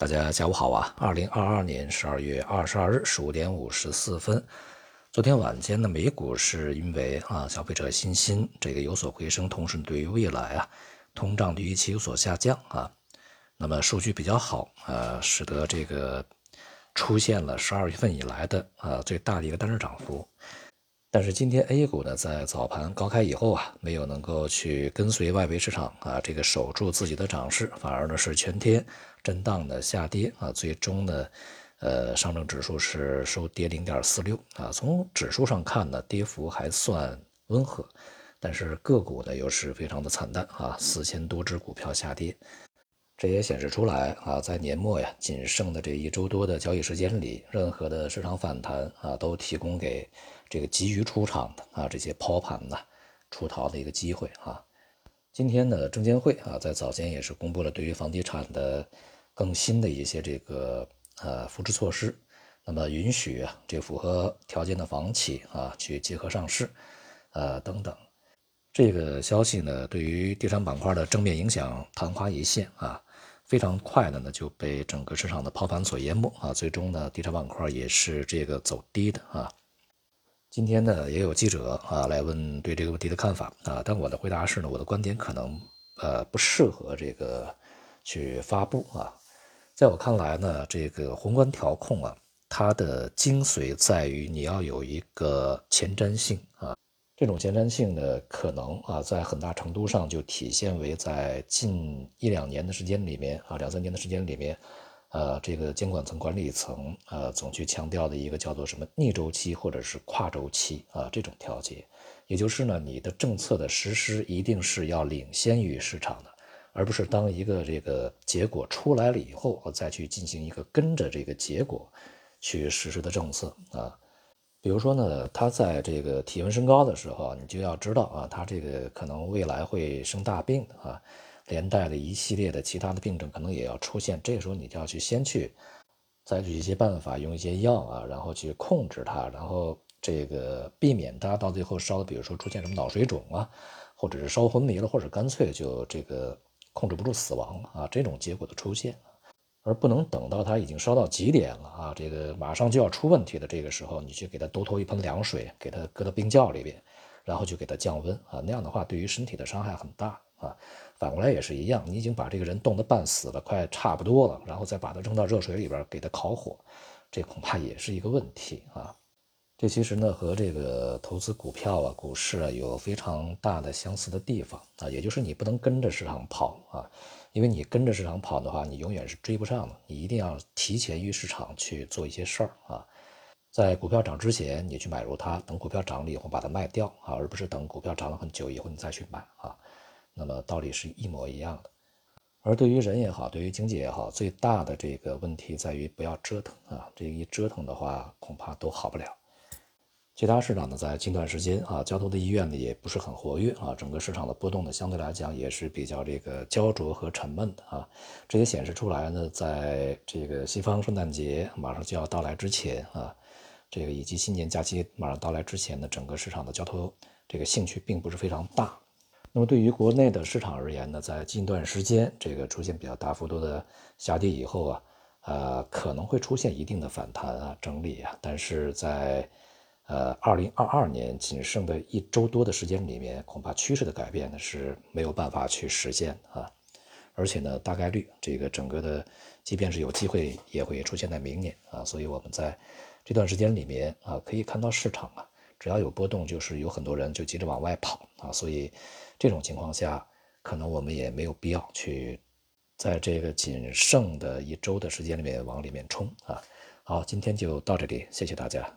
大家下午好啊！二零二二年十二月二十二日十五点五十四分，昨天晚间的美股是因为啊消费者信心这个有所回升，同时对于未来啊通胀的预期有所下降啊，那么数据比较好啊，使得这个出现了十二月份以来的啊最大的一个单日涨幅。但是今天 A 股呢，在早盘高开以后啊，没有能够去跟随外围市场啊，这个守住自己的涨势，反而呢是全天震荡的下跌啊，最终呢，呃，上证指数是收跌零点四六啊。从指数上看呢，跌幅还算温和，但是个股呢又是非常的惨淡啊，四千多只股票下跌，这也显示出来啊，在年末呀仅剩的这一周多的交易时间里，任何的市场反弹啊，都提供给。这个急于出场的啊，这些抛盘的出逃的一个机会啊。今天呢，证监会啊，在早间也是公布了对于房地产的更新的一些这个呃扶持措施，那么允许啊这符合条件的房企啊去结合上市，呃等等。这个消息呢，对于地产板块的正面影响昙花一现啊，非常快的呢就被整个市场的抛盘所淹没啊，最终呢，地产板块也是这个走低的啊。今天呢，也有记者啊来问对这个问题的看法啊，但我的回答是呢，我的观点可能呃不适合这个去发布啊。在我看来呢，这个宏观调控啊，它的精髓在于你要有一个前瞻性啊，这种前瞻性呢，可能啊在很大程度上就体现为在近一两年的时间里面啊，两三年的时间里面。呃，这个监管层、管理层，呃，总去强调的一个叫做什么逆周期或者是跨周期啊，这种调节，也就是呢，你的政策的实施一定是要领先于市场的，而不是当一个这个结果出来了以后，我再去进行一个跟着这个结果去实施的政策啊。比如说呢，他在这个体温升高的时候，你就要知道啊，他这个可能未来会生大病啊。连带的一系列的其他的病症可能也要出现，这个时候你就要去先去采取一些办法，用一些药啊，然后去控制它，然后这个避免它到最后烧的，比如说出现什么脑水肿啊，或者是烧昏迷了，或者干脆就这个控制不住死亡啊，这种结果的出现，而不能等到它已经烧到极点了啊，这个马上就要出问题的这个时候，你去给它多投一盆凉水，给它搁到冰窖里边，然后就给它降温啊，那样的话对于身体的伤害很大。啊，反过来也是一样，你已经把这个人冻得半死了，快差不多了，然后再把他扔到热水里边给他烤火，这恐怕也是一个问题啊。这其实呢和这个投资股票啊、股市啊有非常大的相似的地方啊，也就是你不能跟着市场跑啊，因为你跟着市场跑的话，你永远是追不上的。你一定要提前于市场去做一些事儿啊，在股票涨之前你去买入它，等股票涨了以后把它卖掉啊，而不是等股票涨了很久以后你再去买啊。那么道理是一模一样的，而对于人也好，对于经济也好，最大的这个问题在于不要折腾啊！这一折腾的话，恐怕都好不了。其他市场呢，在近段时间啊，交投的意愿呢也不是很活跃啊，整个市场的波动呢，相对来讲也是比较这个焦灼和沉闷的啊。这也显示出来呢，在这个西方圣诞节马上就要到来之前啊，这个以及新年假期马上到来之前呢，整个市场的交投这个兴趣并不是非常大。那么对于国内的市场而言呢，在近段时间这个出现比较大幅度的下跌以后啊，呃，可能会出现一定的反弹啊、整理啊，但是在呃二零二二年仅剩的一周多的时间里面，恐怕趋势的改变呢是没有办法去实现啊，而且呢，大概率这个整个的，即便是有机会，也会出现在明年啊，所以我们在这段时间里面啊，可以看到市场啊。只要有波动，就是有很多人就急着往外跑啊，所以这种情况下，可能我们也没有必要去在这个仅剩的一周的时间里面往里面冲啊。好，今天就到这里，谢谢大家。